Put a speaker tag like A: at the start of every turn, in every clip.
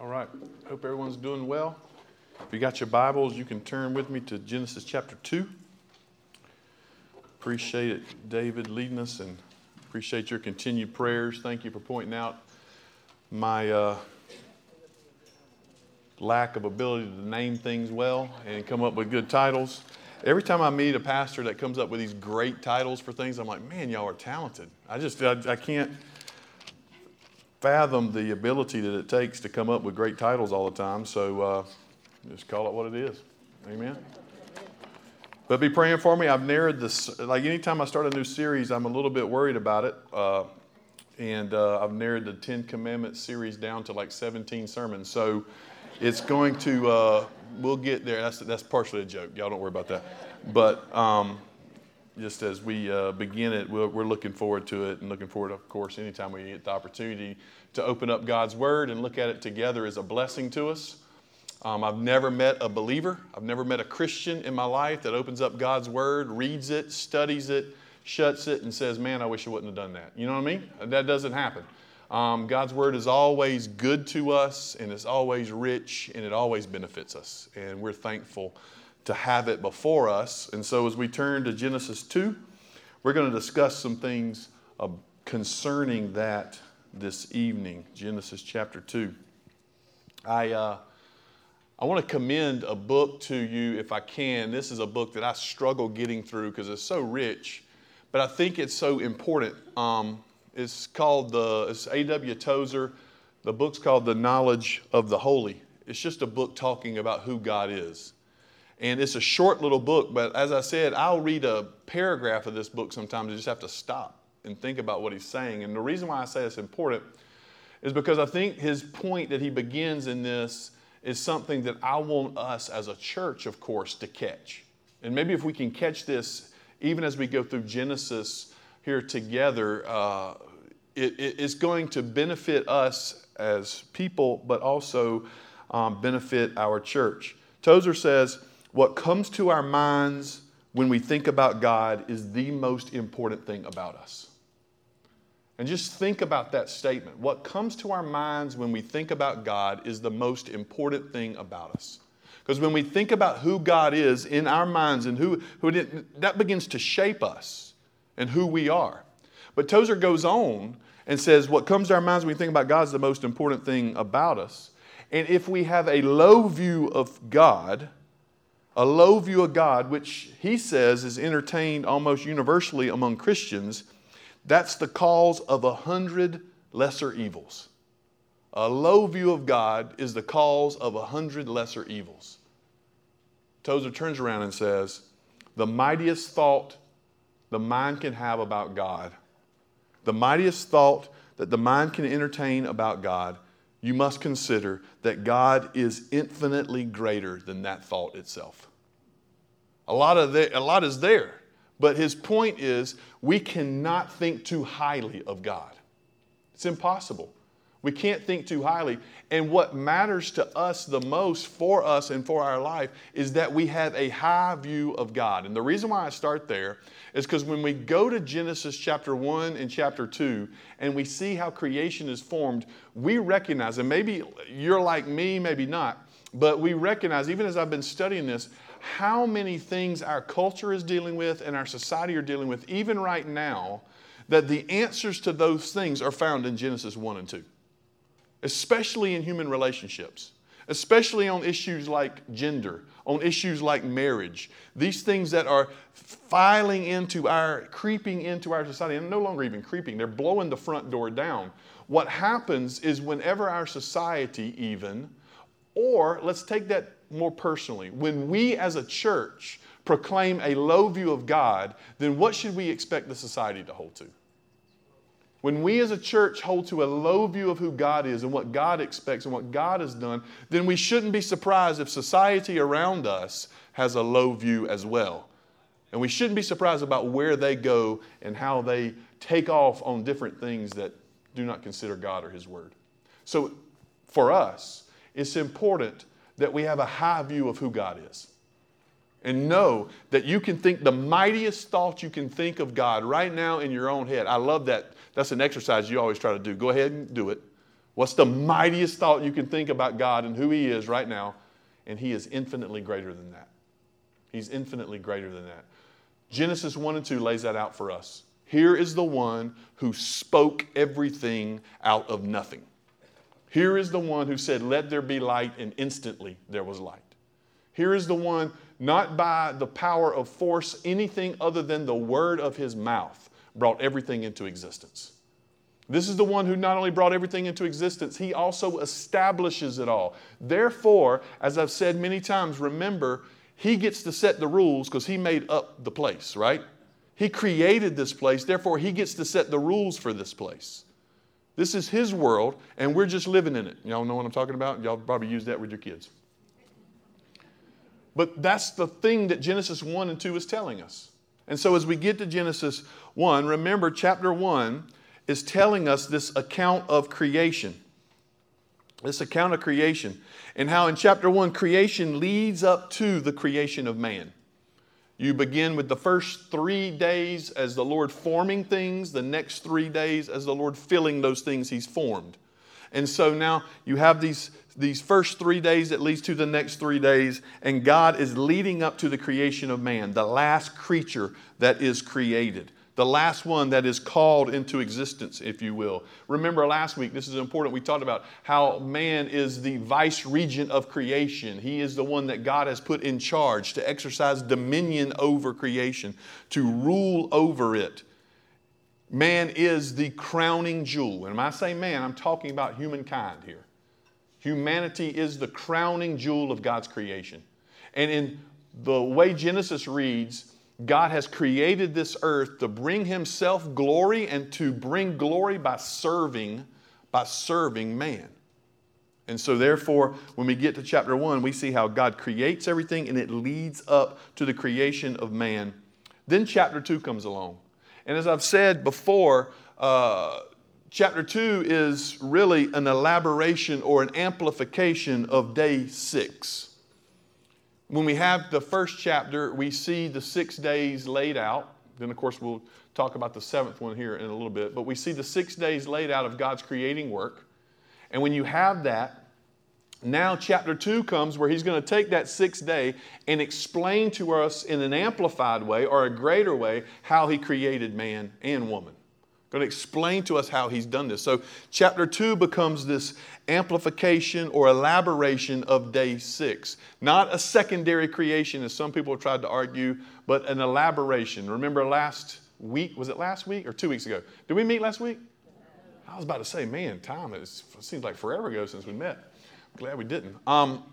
A: All right. Hope everyone's doing well. If you got your Bibles, you can turn with me to Genesis chapter 2. Appreciate it, David, leading us, and appreciate your continued prayers. Thank you for pointing out my uh, lack of ability to name things well and come up with good titles. Every time I meet a pastor that comes up with these great titles for things, I'm like, man, y'all are talented. I just, I, I can't fathom the ability that it takes to come up with great titles all the time. So uh, just call it what it is. Amen. But be praying for me. I've narrowed this. Like anytime I start a new series, I'm a little bit worried about it. Uh, and uh, I've narrowed the Ten Commandments series down to like 17 sermons. So it's going to, uh, we'll get there. That's, that's partially a joke. Y'all don't worry about that. But um, just as we uh, begin it, we're, we're, looking forward to it and looking forward, of course, anytime we get the opportunity to open up God's Word and look at it together is a blessing to us. Um, I've never met a believer, I've never met a Christian in my life that opens up God's Word, reads it, studies it, shuts it, and says, Man, I wish I wouldn't have done that. You know what I mean? That doesn't happen. Um, God's Word is always good to us, and it's always rich, and it always benefits us. And we're thankful to have it before us. And so, as we turn to Genesis 2, we're going to discuss some things uh, concerning that this evening. Genesis chapter 2. I. Uh, I want to commend a book to you if I can. This is a book that I struggle getting through because it's so rich, but I think it's so important. Um, it's called the, it's A.W. Tozer. The book's called The Knowledge of the Holy. It's just a book talking about who God is. And it's a short little book, but as I said, I'll read a paragraph of this book sometimes. I just have to stop and think about what he's saying. And the reason why I say it's important is because I think his point that he begins in this is something that I want us as a church, of course, to catch. And maybe if we can catch this even as we go through Genesis here together, uh, it, it's going to benefit us as people, but also um, benefit our church. Tozer says, What comes to our minds when we think about God is the most important thing about us. And just think about that statement. What comes to our minds when we think about God is the most important thing about us. Because when we think about who God is in our minds and who, who that begins to shape us and who we are. But Tozer goes on and says, What comes to our minds when we think about God is the most important thing about us. And if we have a low view of God, a low view of God, which he says is entertained almost universally among Christians, that's the cause of a hundred lesser evils. A low view of God is the cause of a hundred lesser evils. Tozer turns around and says, The mightiest thought the mind can have about God, the mightiest thought that the mind can entertain about God, you must consider that God is infinitely greater than that thought itself. A lot, of the, a lot is there. But his point is we cannot think too highly of God. It's impossible. We can't think too highly. And what matters to us the most for us and for our life is that we have a high view of God. And the reason why I start there is because when we go to Genesis chapter 1 and chapter 2 and we see how creation is formed, we recognize, and maybe you're like me, maybe not, but we recognize, even as I've been studying this, how many things our culture is dealing with and our society are dealing with, even right now, that the answers to those things are found in Genesis 1 and 2, especially in human relationships, especially on issues like gender, on issues like marriage, these things that are filing into our, creeping into our society, and no longer even creeping, they're blowing the front door down. What happens is whenever our society, even, or let's take that more personally, when we as a church proclaim a low view of God, then what should we expect the society to hold to? When we as a church hold to a low view of who God is and what God expects and what God has done, then we shouldn't be surprised if society around us has a low view as well. And we shouldn't be surprised about where they go and how they take off on different things that do not consider God or His Word. So for us, it's important that we have a high view of who God is. And know that you can think the mightiest thought you can think of God right now in your own head. I love that. That's an exercise you always try to do. Go ahead and do it. What's the mightiest thought you can think about God and who He is right now? And He is infinitely greater than that. He's infinitely greater than that. Genesis 1 and 2 lays that out for us. Here is the one who spoke everything out of nothing. Here is the one who said, Let there be light, and instantly there was light. Here is the one, not by the power of force, anything other than the word of his mouth, brought everything into existence. This is the one who not only brought everything into existence, he also establishes it all. Therefore, as I've said many times, remember, he gets to set the rules because he made up the place, right? He created this place, therefore, he gets to set the rules for this place. This is his world, and we're just living in it. Y'all know what I'm talking about? Y'all probably use that with your kids. But that's the thing that Genesis 1 and 2 is telling us. And so as we get to Genesis 1, remember chapter 1 is telling us this account of creation. This account of creation. And how in chapter 1, creation leads up to the creation of man. You begin with the first three days as the Lord forming things, the next three days as the Lord filling those things He's formed. And so now you have these, these first three days that leads to the next three days, and God is leading up to the creation of man, the last creature that is created the last one that is called into existence, if you will. Remember last week, this is important, we talked about how man is the vice regent of creation. He is the one that God has put in charge to exercise dominion over creation, to rule over it. Man is the crowning jewel. And when I say man, I'm talking about humankind here. Humanity is the crowning jewel of God's creation. And in the way Genesis reads, God has created this earth to bring himself glory and to bring glory by serving by serving man. And so therefore when we get to chapter 1 we see how God creates everything and it leads up to the creation of man. Then chapter 2 comes along. And as I've said before, uh, chapter 2 is really an elaboration or an amplification of day 6 when we have the first chapter, we see the six days laid out. Then, of course, we'll talk about the seventh one here in a little bit. But we see the six days laid out of God's creating work. And when you have that, now chapter two comes where he's going to take that sixth day and explain to us in an amplified way or a greater way how he created man and woman going to explain to us how he's done this. So, chapter 2 becomes this amplification or elaboration of day 6. Not a secondary creation, as some people have tried to argue, but an elaboration. Remember last week, was it last week or two weeks ago? Did we meet last week? I was about to say, man, time is, seems like forever ago since we met. Glad we didn't. Um,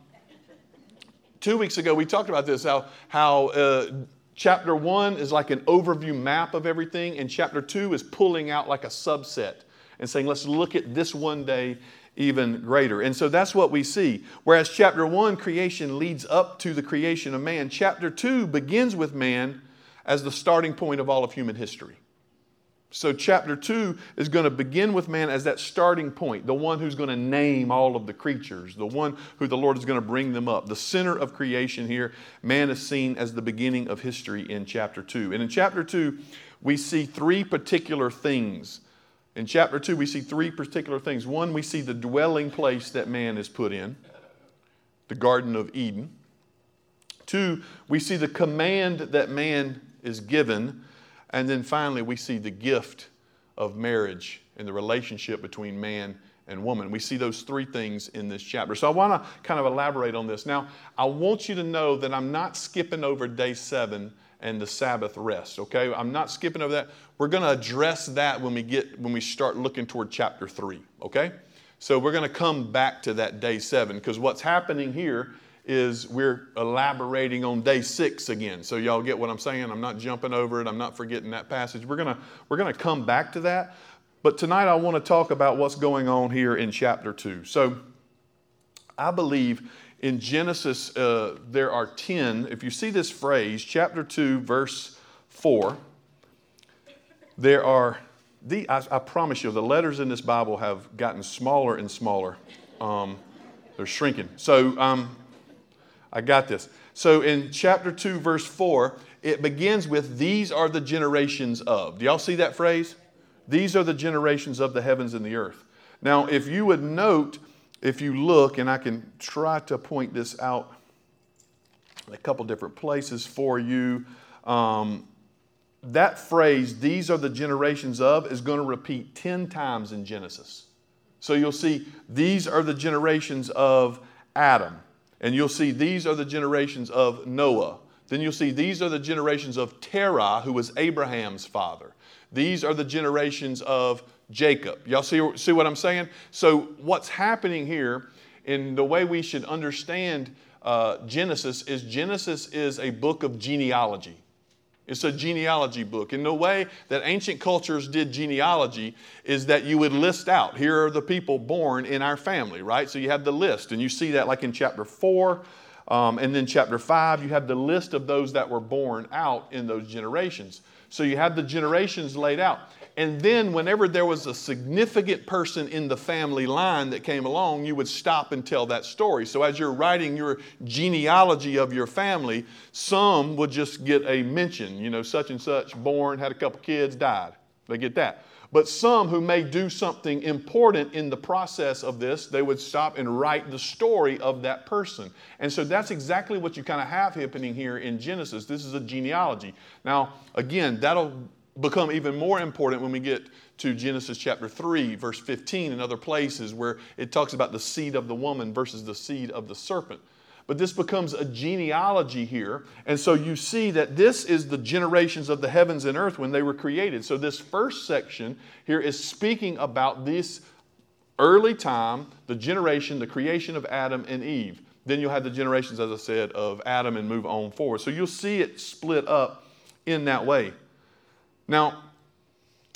A: two weeks ago, we talked about this how, how uh, Chapter one is like an overview map of everything, and chapter two is pulling out like a subset and saying, let's look at this one day even greater. And so that's what we see. Whereas chapter one, creation leads up to the creation of man, chapter two begins with man as the starting point of all of human history. So, chapter 2 is going to begin with man as that starting point, the one who's going to name all of the creatures, the one who the Lord is going to bring them up. The center of creation here, man is seen as the beginning of history in chapter 2. And in chapter 2, we see three particular things. In chapter 2, we see three particular things. One, we see the dwelling place that man is put in, the Garden of Eden. Two, we see the command that man is given and then finally, we see the gift of marriage and the relationship between man and woman. We see those three things in this chapter. So I want to kind of elaborate on this. Now, I want you to know that I'm not skipping over day seven and the Sabbath rest, okay? I'm not skipping over that. We're going to address that when we get when we start looking toward chapter 3, okay? So we're going to come back to that day 7 because what's happening here is we're elaborating on day six again. So y'all get what I'm saying? I'm not jumping over it. I'm not forgetting that passage. We're gonna we're gonna come back to that. But tonight I want to talk about what's going on here in chapter two. So I believe in Genesis uh, there are ten. If you see this phrase, chapter two, verse four, there are the. I, I promise you, the letters in this Bible have gotten smaller and smaller. Um, they're shrinking. So. Um, I got this. So in chapter 2, verse 4, it begins with, These are the generations of. Do y'all see that phrase? These are the generations of the heavens and the earth. Now, if you would note, if you look, and I can try to point this out a couple different places for you, um, that phrase, these are the generations of, is going to repeat 10 times in Genesis. So you'll see, these are the generations of Adam. And you'll see, these are the generations of Noah. Then you'll see, these are the generations of Terah, who was Abraham's father. These are the generations of Jacob. Y'all see, see what I'm saying? So, what's happening here in the way we should understand uh, Genesis is Genesis is a book of genealogy. It's a genealogy book. And the way that ancient cultures did genealogy is that you would list out here are the people born in our family, right? So you have the list, and you see that like in chapter 4. Um, and then chapter 5, you have the list of those that were born out in those generations. So you have the generations laid out. And then, whenever there was a significant person in the family line that came along, you would stop and tell that story. So, as you're writing your genealogy of your family, some would just get a mention, you know, such and such, born, had a couple kids, died. They get that. But some who may do something important in the process of this, they would stop and write the story of that person. And so that's exactly what you kind of have happening here in Genesis. This is a genealogy. Now, again, that'll become even more important when we get to Genesis chapter 3, verse 15, and other places where it talks about the seed of the woman versus the seed of the serpent. But this becomes a genealogy here. And so you see that this is the generations of the heavens and earth when they were created. So this first section here is speaking about this early time, the generation, the creation of Adam and Eve. Then you'll have the generations, as I said, of Adam and move on forward. So you'll see it split up in that way. Now,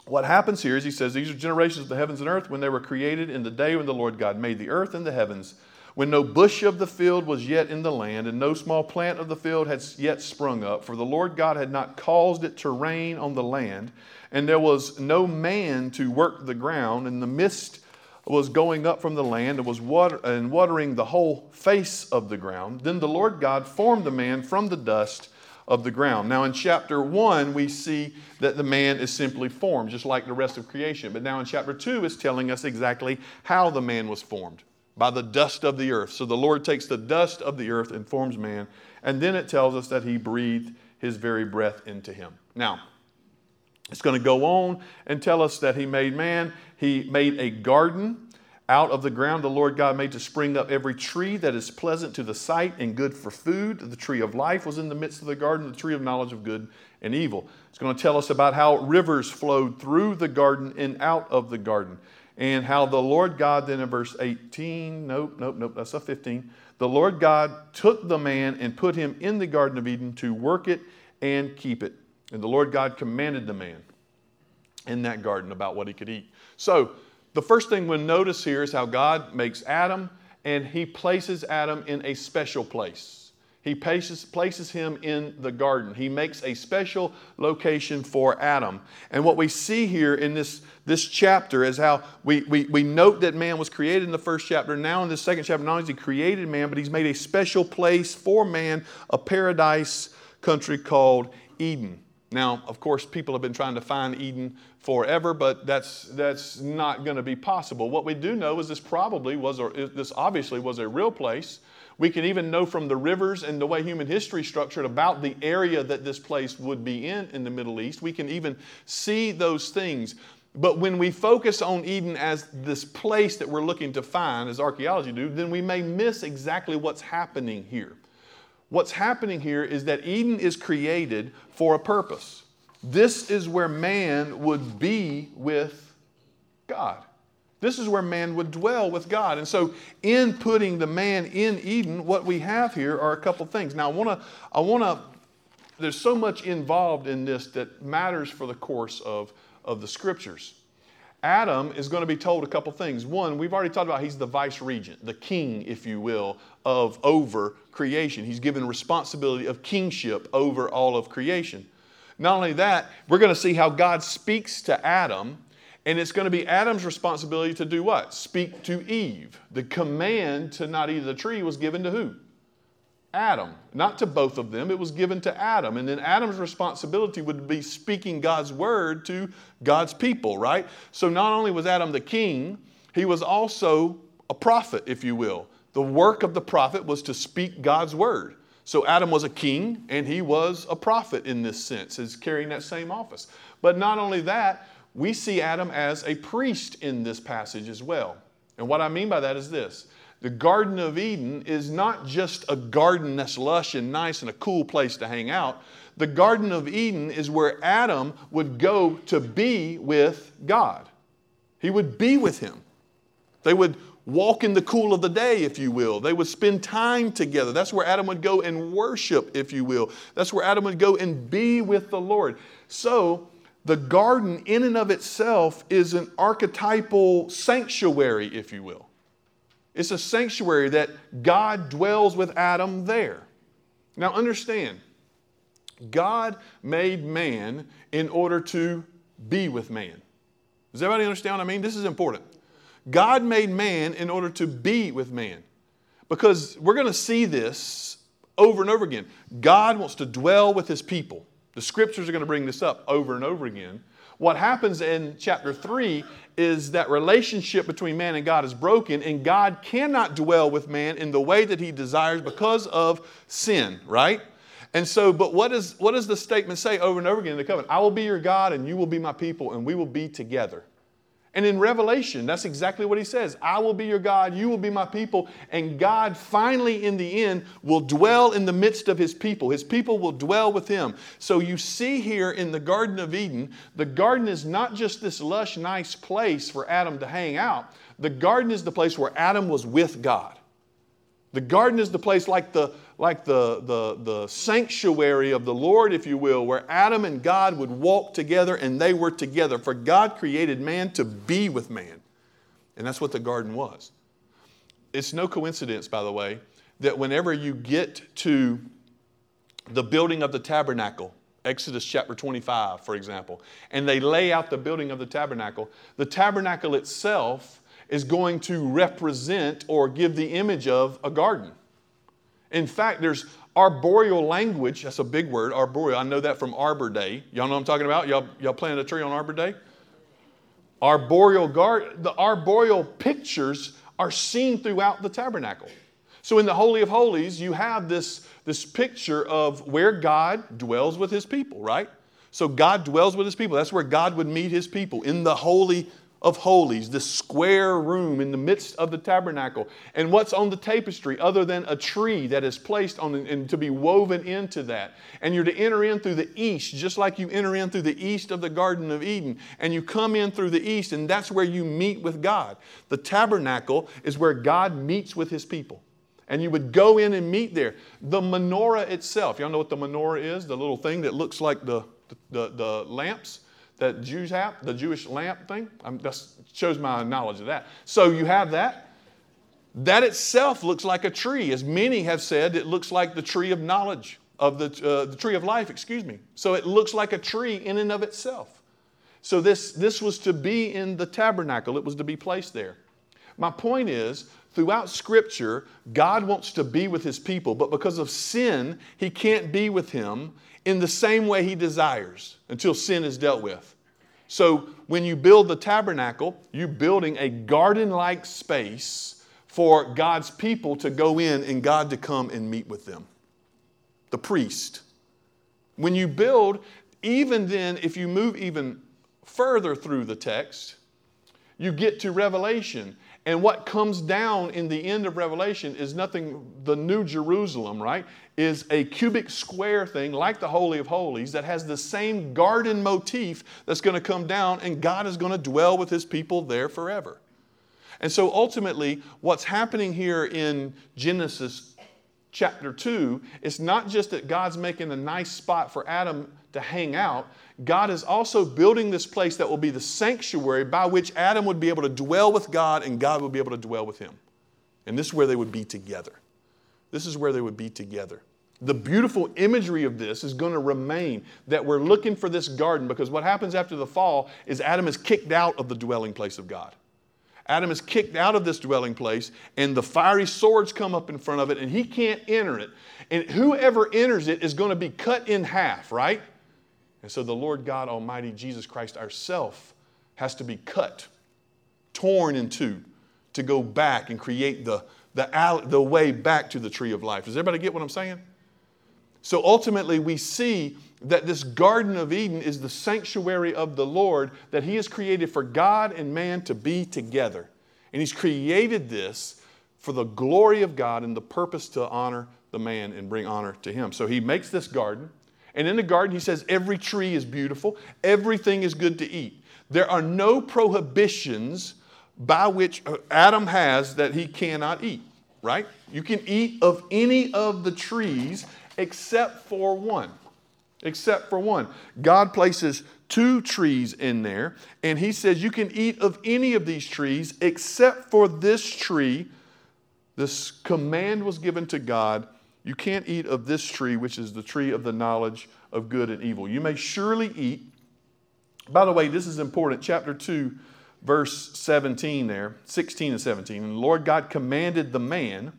A: what happens here is he says, These are generations of the heavens and earth when they were created in the day when the Lord God made the earth and the heavens, when no bush of the field was yet in the land, and no small plant of the field had yet sprung up, for the Lord God had not caused it to rain on the land, and there was no man to work the ground, and the mist was going up from the land and was water, and watering the whole face of the ground. Then the Lord God formed the man from the dust of the ground. Now, in chapter 1, we see that the man is simply formed, just like the rest of creation. But now in chapter 2, it's telling us exactly how the man was formed by the dust of the earth. So the Lord takes the dust of the earth and forms man. And then it tells us that he breathed his very breath into him. Now, it's going to go on and tell us that he made man. He made a garden out of the ground the Lord God made to spring up every tree that is pleasant to the sight and good for food. The tree of life was in the midst of the garden, the tree of knowledge of good and evil. It's going to tell us about how rivers flowed through the garden and out of the garden. And how the Lord God, then in verse 18, nope, nope, nope, that's a 15. The Lord God took the man and put him in the Garden of Eden to work it and keep it. And the Lord God commanded the man in that garden about what he could eat. So, the first thing we'll notice here is how God makes Adam and he places Adam in a special place. He places, places him in the garden. He makes a special location for Adam. And what we see here in this, this chapter is how we, we, we note that man was created in the first chapter. Now, in the second chapter, not only has he created man, but he's made a special place for man, a paradise country called Eden. Now, of course, people have been trying to find Eden forever, but that's, that's not going to be possible. What we do know is this probably was, or this obviously was a real place. We can even know from the rivers and the way human history structured about the area that this place would be in in the Middle East. We can even see those things. But when we focus on Eden as this place that we're looking to find, as archaeology do, then we may miss exactly what's happening here. What's happening here is that Eden is created for a purpose. This is where man would be with God. This is where man would dwell with God. And so, in putting the man in Eden, what we have here are a couple things. Now, I want to, I want to, there's so much involved in this that matters for the course of, of the scriptures. Adam is going to be told a couple things. One, we've already talked about he's the vice regent, the king, if you will, of over creation. He's given responsibility of kingship over all of creation. Not only that, we're going to see how God speaks to Adam, and it's going to be Adam's responsibility to do what? Speak to Eve. The command to not eat of the tree was given to who? Adam, not to both of them. It was given to Adam. And then Adam's responsibility would be speaking God's word to God's people, right? So not only was Adam the king, he was also a prophet, if you will. The work of the prophet was to speak God's word. So Adam was a king and he was a prophet in this sense, is carrying that same office. But not only that, we see Adam as a priest in this passage as well. And what I mean by that is this the Garden of Eden is not just a garden that's lush and nice and a cool place to hang out. The Garden of Eden is where Adam would go to be with God. He would be with him. They would walk in the cool of the day, if you will. They would spend time together. That's where Adam would go and worship, if you will. That's where Adam would go and be with the Lord. So, the garden, in and of itself, is an archetypal sanctuary, if you will. It's a sanctuary that God dwells with Adam there. Now, understand, God made man in order to be with man. Does everybody understand what I mean? This is important. God made man in order to be with man. Because we're going to see this over and over again. God wants to dwell with his people. The scriptures are going to bring this up over and over again. What happens in chapter 3 is that relationship between man and God is broken, and God cannot dwell with man in the way that he desires because of sin, right? And so, but what, is, what does the statement say over and over again in the covenant? I will be your God, and you will be my people, and we will be together. And in Revelation, that's exactly what he says I will be your God, you will be my people, and God finally, in the end, will dwell in the midst of his people. His people will dwell with him. So you see here in the Garden of Eden, the garden is not just this lush, nice place for Adam to hang out, the garden is the place where Adam was with God. The garden is the place like the, like the, the, the sanctuary of the Lord, if you will, where Adam and God would walk together and they were together. For God created man to be with man. And that's what the garden was. It's no coincidence, by the way, that whenever you get to the building of the tabernacle, Exodus chapter 25, for example, and they lay out the building of the tabernacle, the tabernacle itself is going to represent or give the image of a garden. In fact, there's arboreal language. That's a big word, arboreal. I know that from Arbor Day. Y'all know what I'm talking about? Y'all, y'all planted a tree on Arbor Day? Arboreal garden. The arboreal pictures are seen throughout the tabernacle. So in the Holy of Holies, you have this, this picture of where God dwells with his people, right? So God dwells with his people. That's where God would meet his people in the Holy of Holies, this square room in the midst of the tabernacle. And what's on the tapestry other than a tree that is placed on and to be woven into that? And you're to enter in through the east, just like you enter in through the east of the Garden of Eden. And you come in through the east, and that's where you meet with God. The tabernacle is where God meets with his people. And you would go in and meet there. The menorah itself, y'all know what the menorah is? The little thing that looks like the, the, the lamps that Jews have, the Jewish lamp thing. Um, that shows my knowledge of that. So you have that. That itself looks like a tree. As many have said, it looks like the tree of knowledge, of the, uh, the tree of life, excuse me. So it looks like a tree in and of itself. So this, this was to be in the tabernacle, it was to be placed there. My point is, throughout Scripture, God wants to be with His people, but because of sin, He can't be with Him in the same way He desires until sin is dealt with. So when you build the tabernacle, you're building a garden like space for God's people to go in and God to come and meet with them. The priest. When you build, even then, if you move even further through the text, you get to Revelation. And what comes down in the end of Revelation is nothing, the New Jerusalem, right? Is a cubic square thing like the Holy of Holies that has the same garden motif that's going to come down, and God is going to dwell with his people there forever. And so ultimately, what's happening here in Genesis chapter 2 is not just that God's making a nice spot for Adam to hang out, God is also building this place that will be the sanctuary by which Adam would be able to dwell with God and God would be able to dwell with him. And this is where they would be together. This is where they would be together. The beautiful imagery of this is going to remain that we're looking for this garden because what happens after the fall is Adam is kicked out of the dwelling place of God. Adam is kicked out of this dwelling place, and the fiery swords come up in front of it, and he can't enter it. And whoever enters it is going to be cut in half, right? And so the Lord God Almighty, Jesus Christ, ourself, has to be cut torn in two to go back and create the, the, the way back to the tree of life. Does everybody get what I'm saying? So ultimately, we see that this Garden of Eden is the sanctuary of the Lord that He has created for God and man to be together. And He's created this for the glory of God and the purpose to honor the man and bring honor to Him. So He makes this garden. And in the garden, He says every tree is beautiful, everything is good to eat. There are no prohibitions by which uh, Adam has that he cannot eat, right? You can eat of any of the trees except for one. Except for one. God places two trees in there, and He says you can eat of any of these trees except for this tree. This command was given to God you can't eat of this tree, which is the tree of the knowledge of good and evil. You may surely eat. By the way, this is important. Chapter 2, verse 17 there, 16 and 17. And the Lord God commanded the man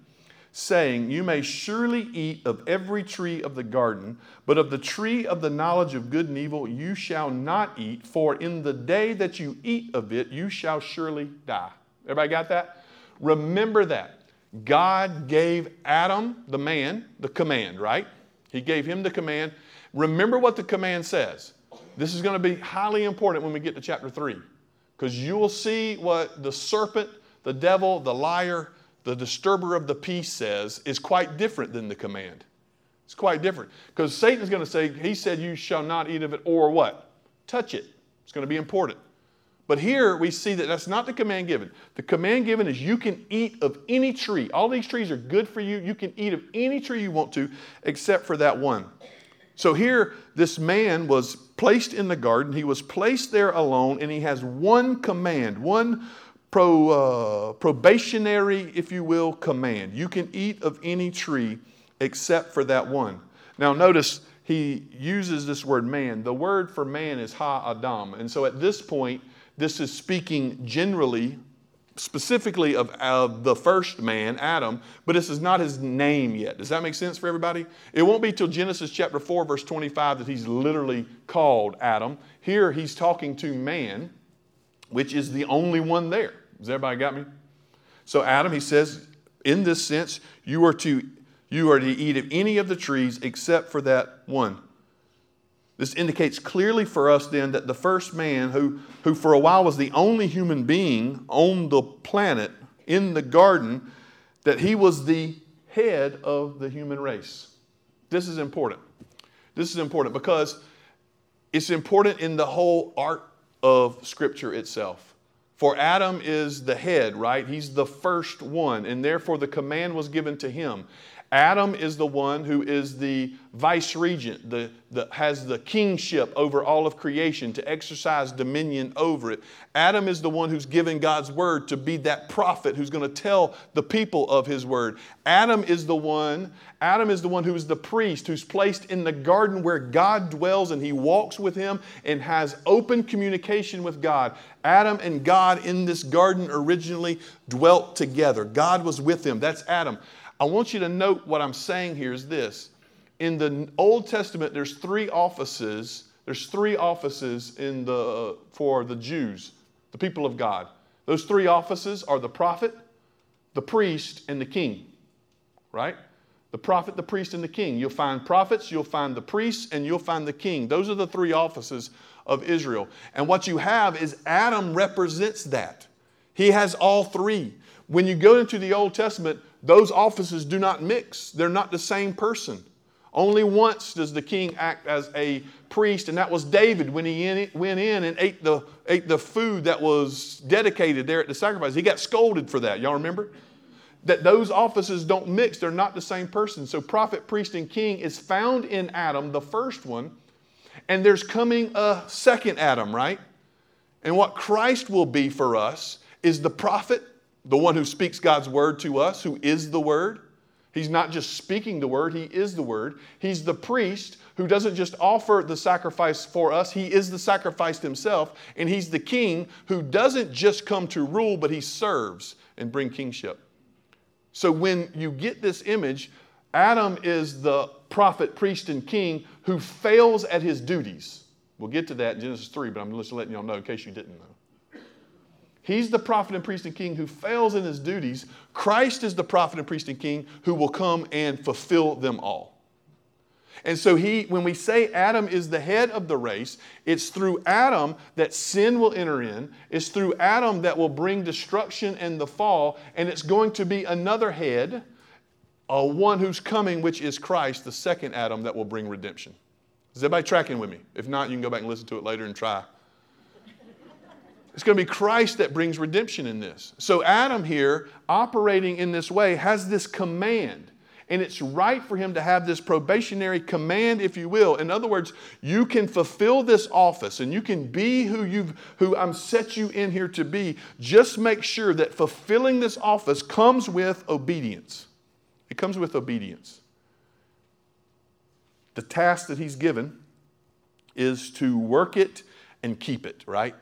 A: saying, You may surely eat of every tree of the garden, but of the tree of the knowledge of good and evil you shall not eat, for in the day that you eat of it, you shall surely die. Everybody got that? Remember that. God gave Adam, the man, the command, right? He gave him the command. Remember what the command says. This is going to be highly important when we get to chapter 3, because you will see what the serpent, the devil, the liar, the disturber of the peace says is quite different than the command. It's quite different. Because Satan is going to say, He said, You shall not eat of it, or what? Touch it. It's going to be important. But here we see that that's not the command given. The command given is you can eat of any tree. All these trees are good for you. You can eat of any tree you want to, except for that one. So here, this man was placed in the garden. He was placed there alone, and he has one command, one pro, uh, probationary, if you will, command. You can eat of any tree except for that one. Now, notice he uses this word man. The word for man is ha adam. And so at this point, this is speaking generally, specifically of, of the first man, Adam, but this is not his name yet. Does that make sense for everybody? It won't be till Genesis chapter 4, verse 25, that he's literally called Adam. Here he's talking to man, which is the only one there. Has everybody got me? So Adam, he says, in this sense, you are to you are to eat of any of the trees except for that one. This indicates clearly for us then that the first man, who, who for a while was the only human being on the planet in the garden, that he was the head of the human race. This is important. This is important because it's important in the whole art of Scripture itself. For Adam is the head, right? He's the first one, and therefore the command was given to him. Adam is the one who is the vice regent, the, the, has the kingship over all of creation to exercise dominion over it. Adam is the one who's given God's word to be that prophet who's going to tell the people of his word. Adam is the one, Adam is the one who is the priest who's placed in the garden where God dwells and he walks with him and has open communication with God. Adam and God in this garden originally dwelt together. God was with them. That's Adam. I want you to note what I'm saying here is this. In the Old Testament, there's three offices. There's three offices in the, for the Jews, the people of God. Those three offices are the prophet, the priest, and the king. Right? The prophet, the priest, and the king. You'll find prophets, you'll find the priests, and you'll find the king. Those are the three offices of Israel. And what you have is Adam represents that. He has all three. When you go into the Old Testament, those offices do not mix, they're not the same person. Only once does the king act as a priest, and that was David when he in, went in and ate the, ate the food that was dedicated there at the sacrifice. He got scolded for that. Y'all remember? That those offices don't mix, they're not the same person. So, prophet, priest, and king is found in Adam, the first one, and there's coming a second Adam, right? And what Christ will be for us is the prophet, the one who speaks God's word to us, who is the word. He's not just speaking the word, he is the word. He's the priest who doesn't just offer the sacrifice for us, he is the sacrifice himself. And he's the king who doesn't just come to rule, but he serves and bring kingship. So when you get this image, Adam is the prophet, priest, and king who fails at his duties. We'll get to that in Genesis 3, but I'm just letting y'all know in case you didn't know. He's the prophet and priest and king who fails in his duties. Christ is the prophet and priest and king who will come and fulfill them all. And so he when we say Adam is the head of the race, it's through Adam that sin will enter in. It's through Adam that will bring destruction and the fall, and it's going to be another head, a one who's coming which is Christ, the second Adam that will bring redemption. Is everybody tracking with me? If not, you can go back and listen to it later and try. It's going to be Christ that brings redemption in this. So, Adam here, operating in this way, has this command. And it's right for him to have this probationary command, if you will. In other words, you can fulfill this office and you can be who you've who I'm set you in here to be. Just make sure that fulfilling this office comes with obedience. It comes with obedience. The task that he's given is to work it and keep it, right?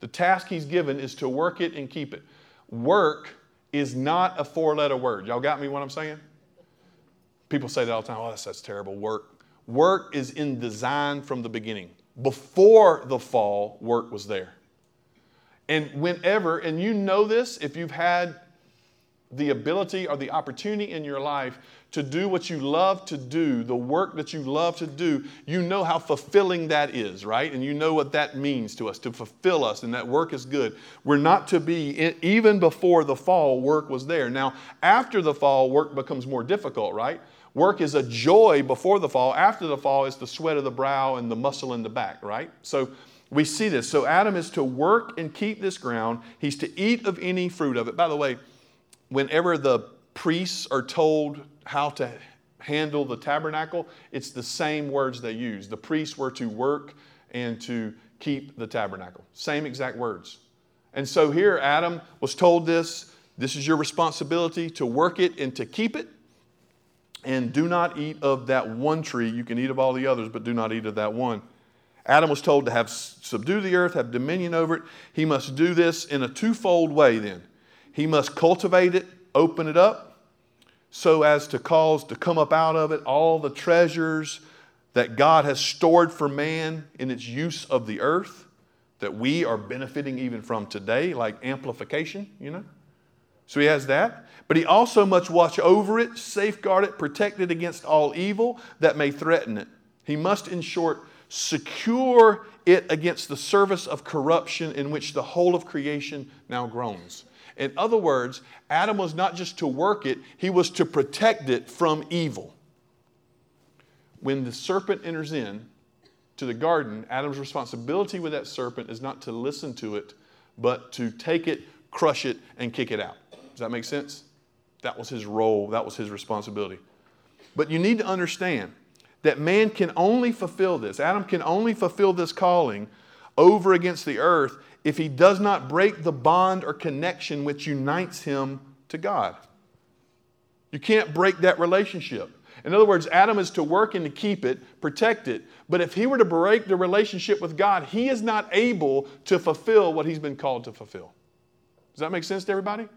A: The task he's given is to work it and keep it. Work is not a four letter word. Y'all got me what I'm saying? People say that all the time. Oh, that's, that's terrible. Work. Work is in design from the beginning. Before the fall, work was there. And whenever, and you know this if you've had the ability or the opportunity in your life to do what you love to do, the work that you love to do, you know how fulfilling that is, right? And you know what that means to us, to fulfill us, and that work is good. We're not to be, even before the fall, work was there. Now, after the fall, work becomes more difficult, right? Work is a joy before the fall. After the fall, it's the sweat of the brow and the muscle in the back, right? So we see this. So Adam is to work and keep this ground, he's to eat of any fruit of it. By the way, whenever the priests are told how to handle the tabernacle, it's the same words they use. The priests were to work and to keep the tabernacle. Same exact words. And so here, Adam was told this this is your responsibility to work it and to keep it. And do not eat of that one tree. You can eat of all the others, but do not eat of that one. Adam was told to have subdue the earth, have dominion over it. He must do this in a twofold way then. He must cultivate it, open it up, so as to cause to come up out of it all the treasures that God has stored for man in its use of the earth that we are benefiting even from today, like amplification, you know? So he has that. But he also must watch over it, safeguard it, protect it against all evil that may threaten it. He must, in short, secure it against the service of corruption in which the whole of creation now groans. In other words, Adam was not just to work it, he was to protect it from evil. When the serpent enters in to the garden, Adam's responsibility with that serpent is not to listen to it, but to take it, crush it, and kick it out. Does that make sense? That was his role, that was his responsibility. But you need to understand that man can only fulfill this, Adam can only fulfill this calling over against the earth if he does not break the bond or connection which unites him to God. You can't break that relationship. In other words, Adam is to work and to keep it, protect it. But if he were to break the relationship with God, he is not able to fulfill what he's been called to fulfill. Does that make sense to everybody?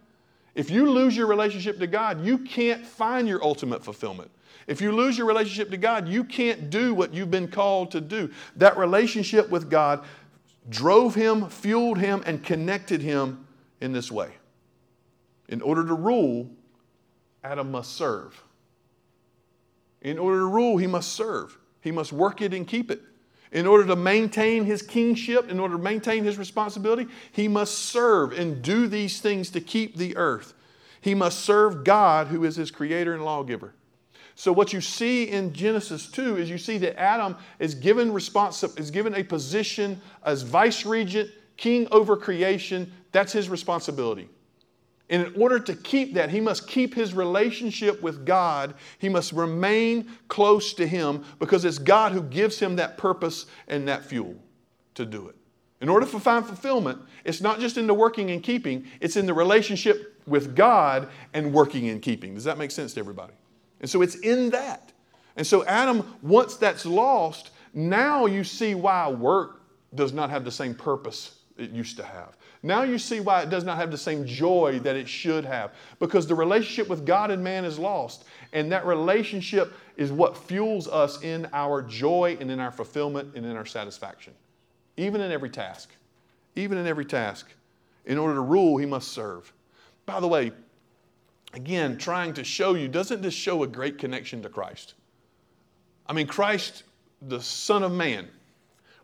A: If you lose your relationship to God, you can't find your ultimate fulfillment. If you lose your relationship to God, you can't do what you've been called to do. That relationship with God drove him, fueled him, and connected him in this way. In order to rule, Adam must serve. In order to rule, he must serve. He must work it and keep it. In order to maintain his kingship, in order to maintain his responsibility, he must serve and do these things to keep the earth. He must serve God, who is his creator and lawgiver. So what you see in Genesis 2 is you see that Adam is given responsi- is given a position as vice regent, king over creation. That's his responsibility. And in order to keep that, he must keep his relationship with God. He must remain close to him because it's God who gives him that purpose and that fuel to do it. In order to find fulfillment, it's not just in the working and keeping, it's in the relationship with God and working and keeping. Does that make sense to everybody? And so it's in that. And so Adam, once that's lost, now you see why work does not have the same purpose it used to have. Now you see why it does not have the same joy that it should have. Because the relationship with God and man is lost. And that relationship is what fuels us in our joy and in our fulfillment and in our satisfaction. Even in every task. Even in every task. In order to rule, he must serve. By the way, again, trying to show you, doesn't this show a great connection to Christ? I mean, Christ, the Son of Man.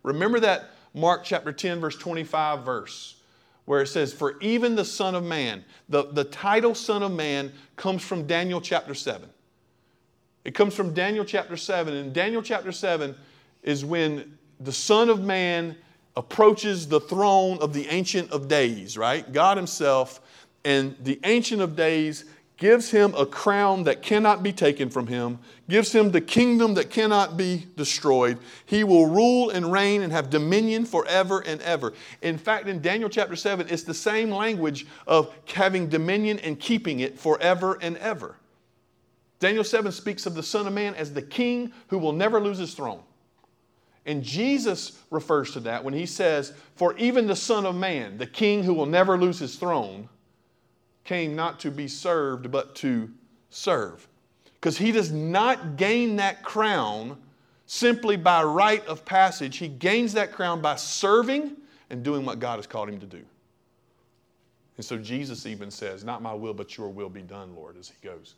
A: Remember that Mark chapter 10, verse 25 verse where it says, For even the Son of Man, the, the title Son of Man comes from Daniel chapter 7. It comes from Daniel chapter 7. And Daniel chapter 7 is when the Son of Man approaches the throne of the Ancient of Days, right? God Himself. And the Ancient of Days gives him a crown that cannot be taken from him, gives him the kingdom that cannot be destroyed. He will rule and reign and have dominion forever and ever. In fact, in Daniel chapter 7, it's the same language of having dominion and keeping it forever and ever. Daniel 7 speaks of the Son of Man as the king who will never lose his throne. And Jesus refers to that when he says, For even the Son of Man, the king who will never lose his throne, came not to be served, but to serve. Because he does not gain that crown simply by rite of passage. He gains that crown by serving and doing what God has called him to do. And so Jesus even says, Not my will, but your will be done, Lord, as he goes.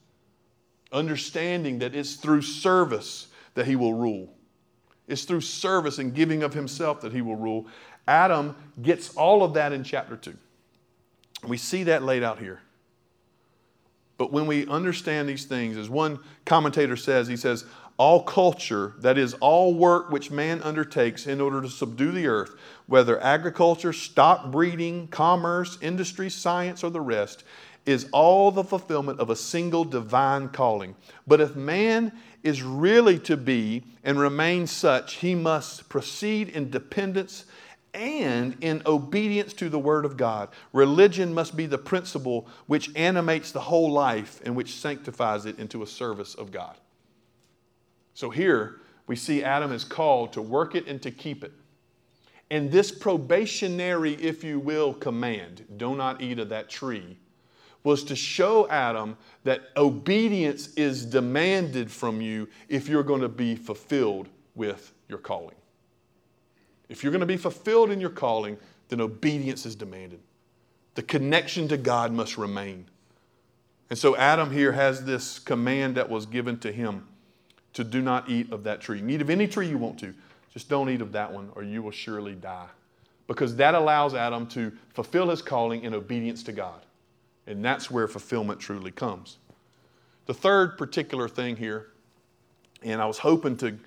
A: Understanding that it's through service that he will rule. It's through service and giving of himself that he will rule. Adam gets all of that in chapter 2. We see that laid out here. But when we understand these things, as one commentator says, he says, all culture, that is, all work which man undertakes in order to subdue the earth, whether agriculture, stock breeding, commerce, industry, science, or the rest, is all the fulfillment of a single divine calling. But if man is really to be and remain such, he must proceed in dependence and in obedience to the Word of God. Religion must be the principle which animates the whole life and which sanctifies it into a service of God. So here we see Adam is called to work it and to keep it. And this probationary, if you will, command, do not eat of that tree, was to show Adam that obedience is demanded from you if you're going to be fulfilled with your calling. If you're going to be fulfilled in your calling, then obedience is demanded. The connection to God must remain. And so Adam here has this command that was given to him to do not eat of that tree. You eat of any tree you want to, just don't eat of that one or you will surely die. Because that allows Adam to fulfill his calling in obedience to God. And that's where fulfillment truly comes. The third particular thing here, and I was hoping to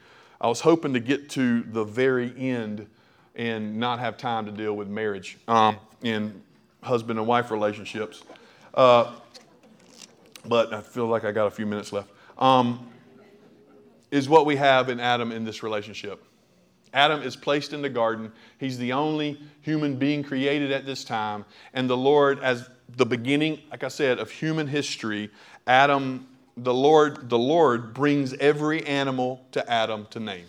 A: I was hoping to get to the very end and not have time to deal with marriage um, in husband and wife relationships. Uh, but I feel like I got a few minutes left. Um, is what we have in Adam in this relationship. Adam is placed in the garden. He's the only human being created at this time. And the Lord, as the beginning, like I said, of human history, Adam the Lord, the Lord brings every animal to Adam to name.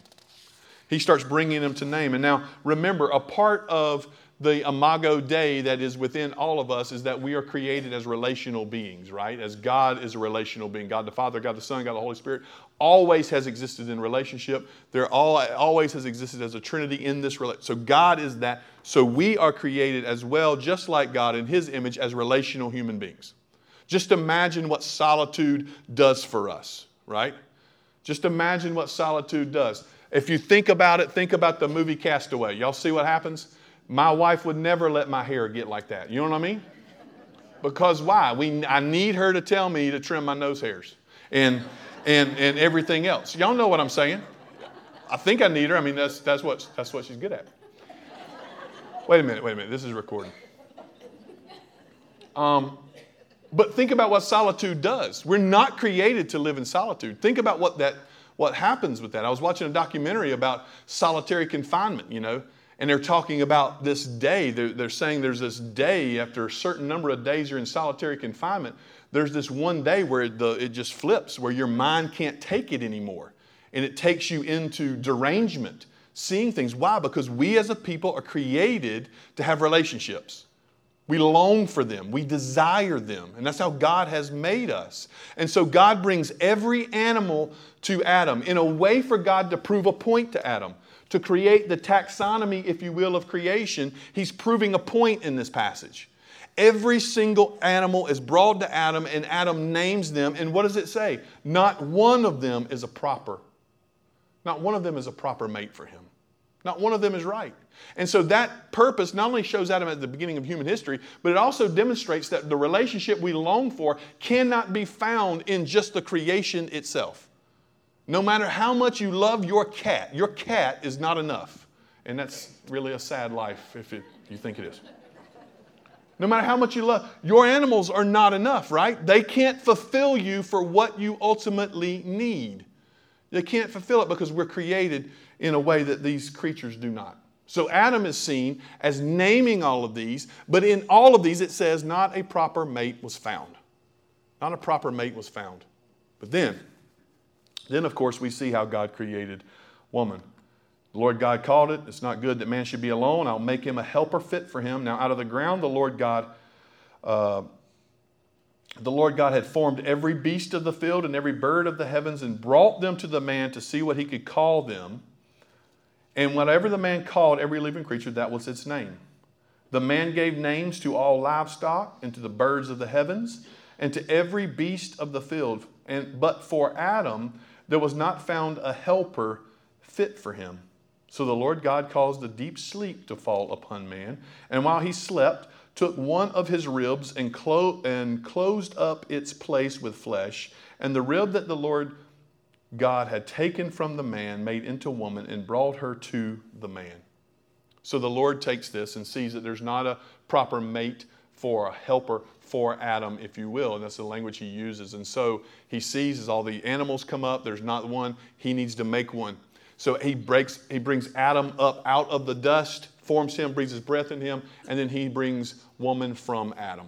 A: He starts bringing them to name. And now remember, a part of the imago Dei that is within all of us is that we are created as relational beings, right? As God is a relational being. God the Father, God the Son, God the Holy Spirit always has existed in relationship. There all, always has existed as a Trinity in this relationship. So God is that. So we are created as well, just like God in His image, as relational human beings. Just imagine what solitude does for us, right? Just imagine what solitude does. If you think about it, think about the movie Castaway. Y'all see what happens? My wife would never let my hair get like that. You know what I mean? Because why? We, I need her to tell me to trim my nose hairs and, and, and everything else. Y'all know what I'm saying? I think I need her. I mean, that's, that's, what, that's what she's good at. Wait a minute, wait a minute. This is recording. Um, but think about what solitude does. We're not created to live in solitude. Think about what that what happens with that. I was watching a documentary about solitary confinement, you know, and they're talking about this day. They're, they're saying there's this day after a certain number of days you're in solitary confinement. There's this one day where the, it just flips, where your mind can't take it anymore, and it takes you into derangement, seeing things. Why? Because we as a people are created to have relationships. We long for them. We desire them. And that's how God has made us. And so God brings every animal to Adam in a way for God to prove a point to Adam, to create the taxonomy, if you will, of creation. He's proving a point in this passage. Every single animal is brought to Adam, and Adam names them. And what does it say? Not one of them is a proper. Not one of them is a proper mate for him. Not one of them is right. And so that purpose not only shows Adam at the beginning of human history, but it also demonstrates that the relationship we long for cannot be found in just the creation itself. No matter how much you love your cat, your cat is not enough. And that's really a sad life if it, you think it is. No matter how much you love, your animals are not enough, right? They can't fulfill you for what you ultimately need. They can't fulfill it because we're created in a way that these creatures do not. So Adam is seen as naming all of these, but in all of these it says not a proper mate was found. Not a proper mate was found. But then, then of course we see how God created woman. The Lord God called it, it's not good that man should be alone. I'll make him a helper fit for him. Now out of the ground the Lord God uh, the Lord God had formed every beast of the field and every bird of the heavens and brought them to the man to see what he could call them. And whatever the man called every living creature, that was its name. The man gave names to all livestock and to the birds of the heavens and to every beast of the field. And, but for Adam, there was not found a helper fit for him. So the Lord God caused a deep sleep to fall upon man. And while he slept, took one of his ribs and, clo- and closed up its place with flesh. And the rib that the Lord God had taken from the man, made into woman, and brought her to the man. So the Lord takes this and sees that there's not a proper mate for a helper for Adam, if you will. And that's the language he uses. And so he sees as all the animals come up, there's not one, he needs to make one. So he breaks, he brings Adam up out of the dust, forms him, breathes his breath in him, and then he brings woman from Adam.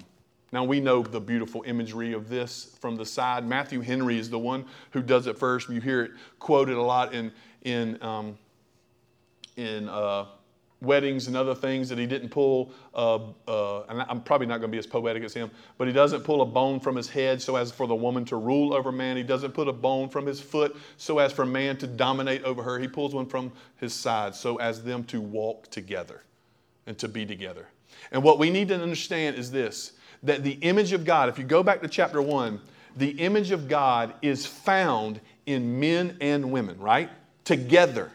A: Now, we know the beautiful imagery of this from the side. Matthew Henry is the one who does it first. You hear it quoted a lot in, in, um, in uh, weddings and other things that he didn't pull, uh, uh, and I'm probably not going to be as poetic as him, but he doesn't pull a bone from his head so as for the woman to rule over man. He doesn't put a bone from his foot so as for man to dominate over her. He pulls one from his side so as them to walk together and to be together. And what we need to understand is this that the image of God, if you go back to chapter 1, the image of God is found in men and women, right? Together.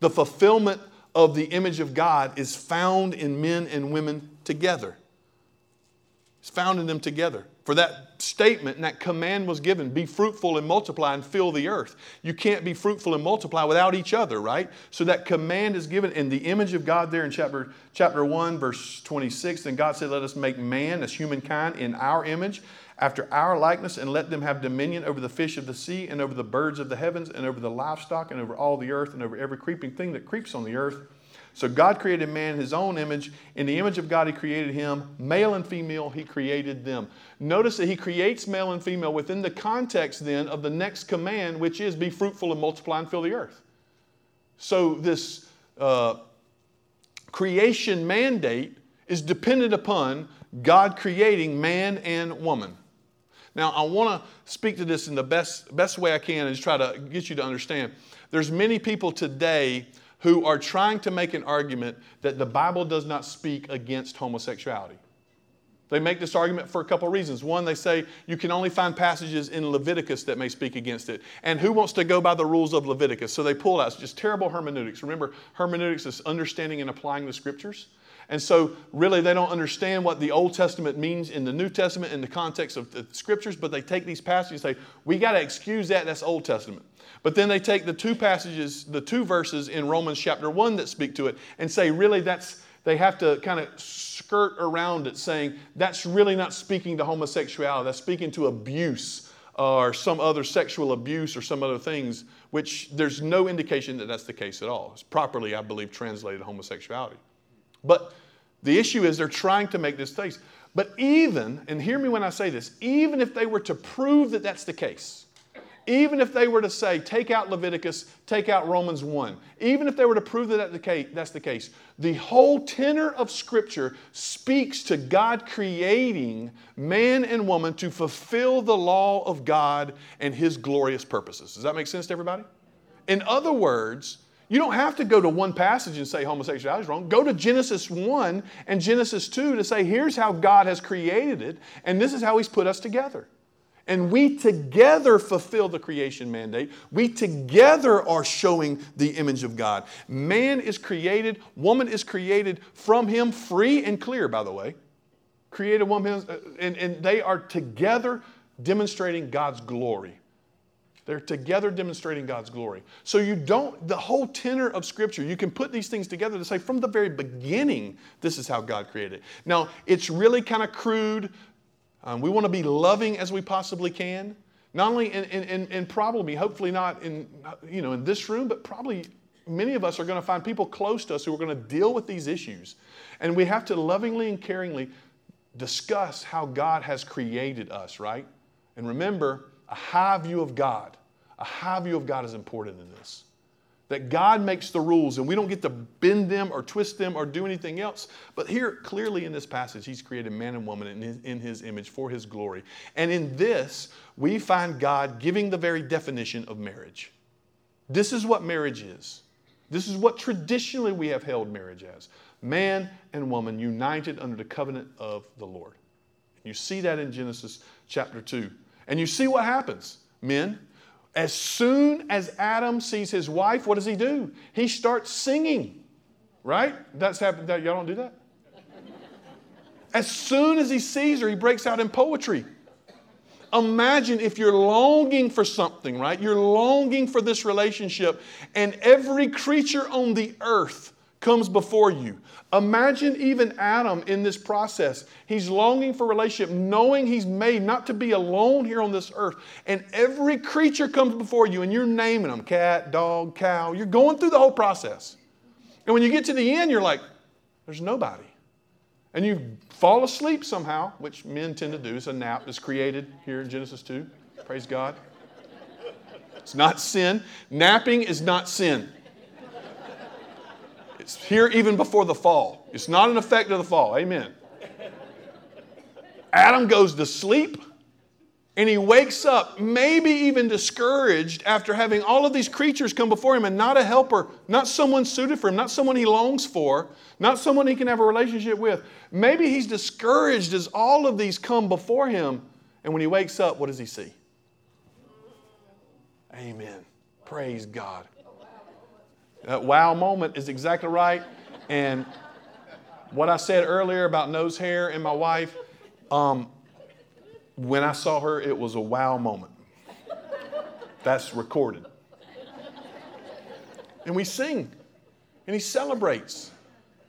A: The fulfillment of the image of God is found in men and women together. It's found in them together. For that statement and that command was given be fruitful and multiply and fill the earth. You can't be fruitful and multiply without each other, right? So that command is given in the image of God there in chapter, chapter 1, verse 26. And God said, Let us make man as humankind in our image, after our likeness, and let them have dominion over the fish of the sea, and over the birds of the heavens, and over the livestock, and over all the earth, and over every creeping thing that creeps on the earth. So God created man in his own image. In the image of God, he created him. Male and female, he created them. Notice that he creates male and female within the context then of the next command, which is be fruitful and multiply and fill the earth. So this uh, creation mandate is dependent upon God creating man and woman. Now, I want to speak to this in the best, best way I can and just try to get you to understand. There's many people today who are trying to make an argument that the Bible does not speak against homosexuality. They make this argument for a couple of reasons. One, they say you can only find passages in Leviticus that may speak against it. And who wants to go by the rules of Leviticus? So they pull out. It's just terrible hermeneutics. Remember, hermeneutics is understanding and applying the scriptures. And so, really, they don't understand what the Old Testament means in the New Testament in the context of the scriptures, but they take these passages and say, we got to excuse that, that's Old Testament. But then they take the two passages, the two verses in Romans chapter 1 that speak to it, and say, really, that's, they have to kind of skirt around it, saying, that's really not speaking to homosexuality, that's speaking to abuse or some other sexual abuse or some other things, which there's no indication that that's the case at all. It's properly, I believe, translated homosexuality. But the issue is they're trying to make this case. But even, and hear me when I say this, even if they were to prove that that's the case, even if they were to say, take out Leviticus, take out Romans 1, even if they were to prove that that's the case, the whole tenor of Scripture speaks to God creating man and woman to fulfill the law of God and His glorious purposes. Does that make sense to everybody? In other words, You don't have to go to one passage and say homosexuality is wrong. Go to Genesis 1 and Genesis 2 to say, here's how God has created it, and this is how He's put us together. And we together fulfill the creation mandate. We together are showing the image of God. Man is created, woman is created from Him, free and clear, by the way. Created woman, uh, and, and they are together demonstrating God's glory. They're together demonstrating God's glory. So you don't, the whole tenor of Scripture, you can put these things together to say from the very beginning, this is how God created. Now, it's really kind of crude. Um, we want to be loving as we possibly can. Not only in, in, in, probably, hopefully not in, you know, in this room, but probably many of us are going to find people close to us who are going to deal with these issues. And we have to lovingly and caringly discuss how God has created us, right? And remember, a high view of God. A high view of God is important in this. That God makes the rules and we don't get to bend them or twist them or do anything else. But here, clearly in this passage, He's created man and woman in his, in his image for His glory. And in this, we find God giving the very definition of marriage. This is what marriage is. This is what traditionally we have held marriage as man and woman united under the covenant of the Lord. You see that in Genesis chapter 2. And you see what happens, men. As soon as Adam sees his wife, what does he do? He starts singing, right? That's happened. Y'all don't do that? As soon as he sees her, he breaks out in poetry. Imagine if you're longing for something, right? You're longing for this relationship, and every creature on the earth comes before you. Imagine even Adam in this process. He's longing for relationship, knowing he's made not to be alone here on this earth. And every creature comes before you, and you're naming them cat, dog, cow. You're going through the whole process. And when you get to the end, you're like, there's nobody. And you fall asleep somehow, which men tend to do. It's a nap that's created here in Genesis 2. Praise God. It's not sin. Napping is not sin. It's here even before the fall. It's not an effect of the fall. Amen. Adam goes to sleep and he wakes up, maybe even discouraged after having all of these creatures come before him and not a helper, not someone suited for him, not someone he longs for, not someone he can have a relationship with. Maybe he's discouraged as all of these come before him. And when he wakes up, what does he see? Amen. Praise God. That wow moment is exactly right. And what I said earlier about nose hair and my wife, um, when I saw her, it was a wow moment. That's recorded. And we sing, and he celebrates,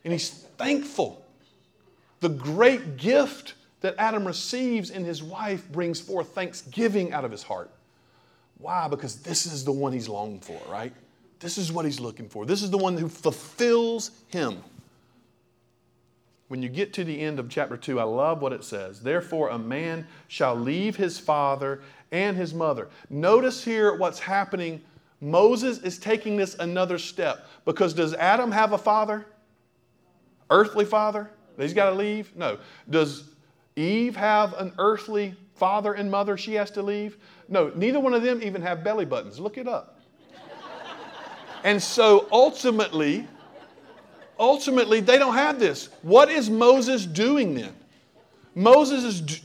A: and he's thankful. The great gift that Adam receives in his wife brings forth thanksgiving out of his heart. Why? Because this is the one he's longed for, right? This is what he's looking for. This is the one who fulfills him. When you get to the end of chapter 2, I love what it says. Therefore, a man shall leave his father and his mother. Notice here what's happening. Moses is taking this another step because does Adam have a father? Earthly father? He's got to leave? No. Does Eve have an earthly father and mother she has to leave? No, neither one of them even have belly buttons. Look it up. And so ultimately, ultimately, they don't have this. What is Moses doing then? Moses is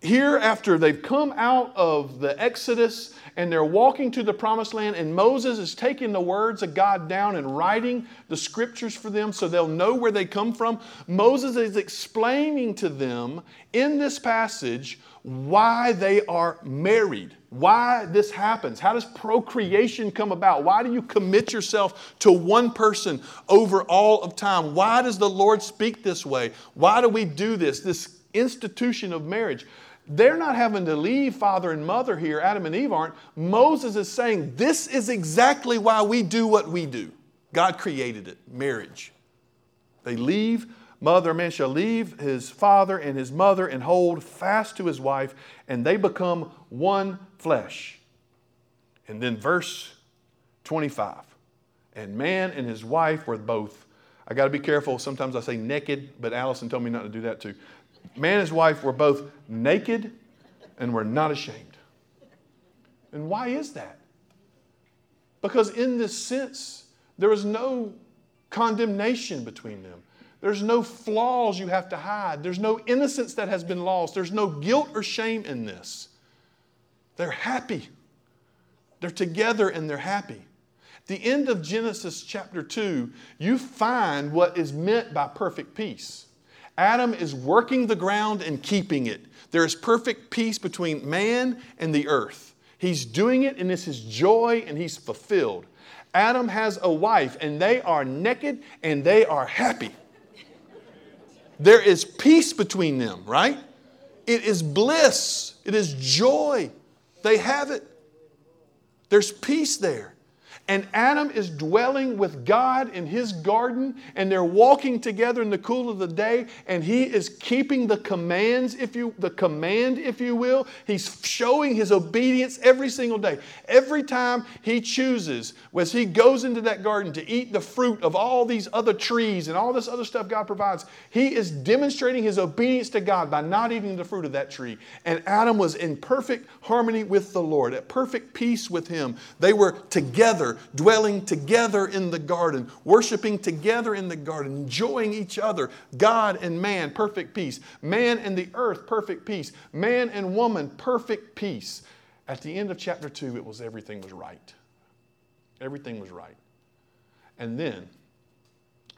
A: here after they've come out of the Exodus and they're walking to the promised land, and Moses is taking the words of God down and writing the scriptures for them so they'll know where they come from. Moses is explaining to them in this passage why they are married, why this happens. How does procreation come about? Why do you commit yourself to one person over all of time? Why does the Lord speak this way? Why do we do this, this institution of marriage? They're not having to leave father and mother here, Adam and Eve aren't. Moses is saying, This is exactly why we do what we do. God created it, marriage. They leave Mother, man shall leave his father and his mother and hold fast to his wife, and they become one flesh. And then verse 25. And man and his wife were both, I got to be careful. Sometimes I say naked, but Allison told me not to do that too. Man and his wife were both naked and were not ashamed. And why is that? Because in this sense, There is no condemnation between them. There's no flaws you have to hide. There's no innocence that has been lost. There's no guilt or shame in this. They're happy. They're together and they're happy. At the end of Genesis chapter 2, you find what is meant by perfect peace. Adam is working the ground and keeping it. There is perfect peace between man and the earth. He's doing it and it's his joy and he's fulfilled. Adam has a wife and they are naked and they are happy. There is peace between them, right? It is bliss, it is joy. They have it. There's peace there. And Adam is dwelling with God in his garden, and they're walking together in the cool of the day, and he is keeping the commands, if you the command, if you will. He's showing his obedience every single day. Every time he chooses, as he goes into that garden to eat the fruit of all these other trees and all this other stuff God provides, he is demonstrating his obedience to God by not eating the fruit of that tree. And Adam was in perfect harmony with the Lord, at perfect peace with him. They were together dwelling together in the garden, worshiping together in the garden, enjoying each other, God and man, perfect peace. Man and the earth, perfect peace. Man and woman, perfect peace. At the end of chapter 2, it was everything was right. Everything was right. And then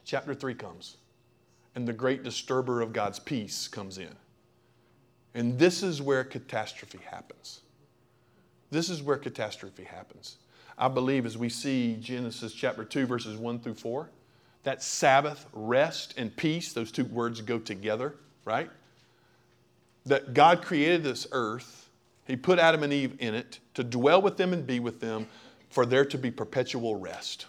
A: chapter 3 comes, and the great disturber of God's peace comes in. And this is where catastrophe happens. This is where catastrophe happens. I believe as we see Genesis chapter 2, verses 1 through 4, that Sabbath, rest, and peace, those two words go together, right? That God created this earth, He put Adam and Eve in it to dwell with them and be with them for there to be perpetual rest.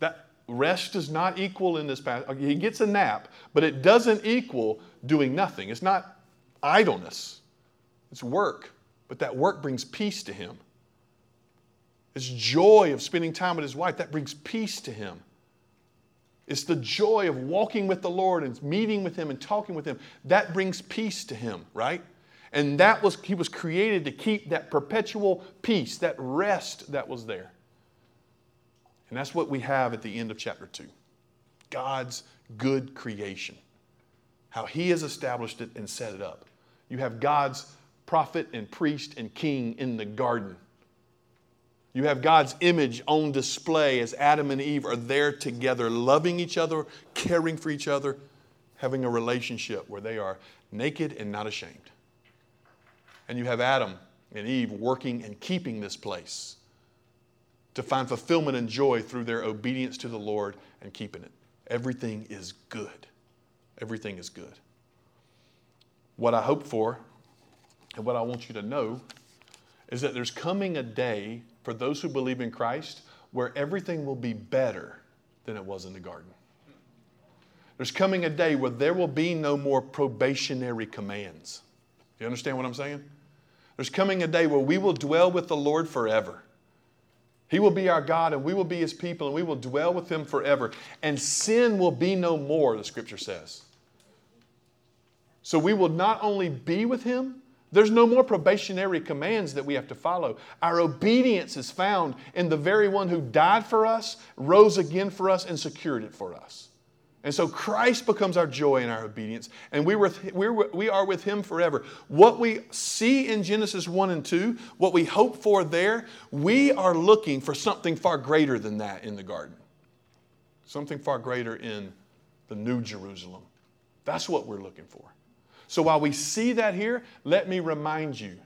A: That rest does not equal in this passage. He gets a nap, but it doesn't equal doing nothing. It's not idleness, it's work. But that work brings peace to him. His joy of spending time with his wife, that brings peace to him. It's the joy of walking with the Lord and meeting with him and talking with him. That brings peace to him, right? And that was he was created to keep that perpetual peace, that rest that was there. And that's what we have at the end of chapter 2. God's good creation. How he has established it and set it up. You have God's prophet and priest and king in the garden you have God's image on display as Adam and Eve are there together, loving each other, caring for each other, having a relationship where they are naked and not ashamed. And you have Adam and Eve working and keeping this place to find fulfillment and joy through their obedience to the Lord and keeping it. Everything is good. Everything is good. What I hope for and what I want you to know is that there's coming a day for those who believe in Christ where everything will be better than it was in the garden. There's coming a day where there will be no more probationary commands. You understand what I'm saying? There's coming a day where we will dwell with the Lord forever. He will be our God and we will be His people and we will dwell with Him forever. And sin will be no more, the scripture says. So we will not only be with Him, there's no more probationary commands that we have to follow. Our obedience is found in the very one who died for us, rose again for us, and secured it for us. And so Christ becomes our joy and our obedience, and we, were, we're, we are with Him forever. What we see in Genesis 1 and 2, what we hope for there, we are looking for something far greater than that in the garden. Something far greater in the New Jerusalem. That's what we're looking for. So while we see that here, let me remind you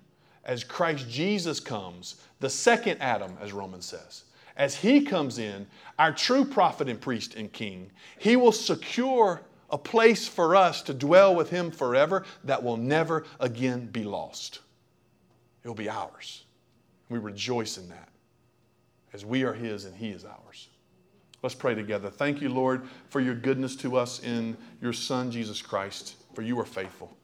A: as Christ Jesus comes, the second Adam, as Romans says, as he comes in, our true prophet and priest and king, he will secure a place for us to dwell with him forever that will never again be lost. It will be ours. We rejoice in that as we are his and he is ours. Let's pray together. Thank you, Lord, for your goodness to us in your Son, Jesus Christ for you are faithful.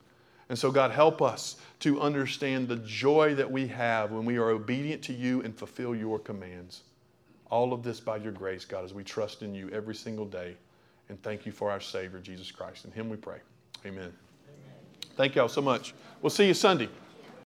A: And so, God, help us to understand the joy that we have when we are obedient to you and fulfill your commands. All of this by your grace, God, as we trust in you every single day. And thank you for our Savior, Jesus Christ. In Him we pray. Amen. Amen. Thank y'all so much. We'll see you Sunday.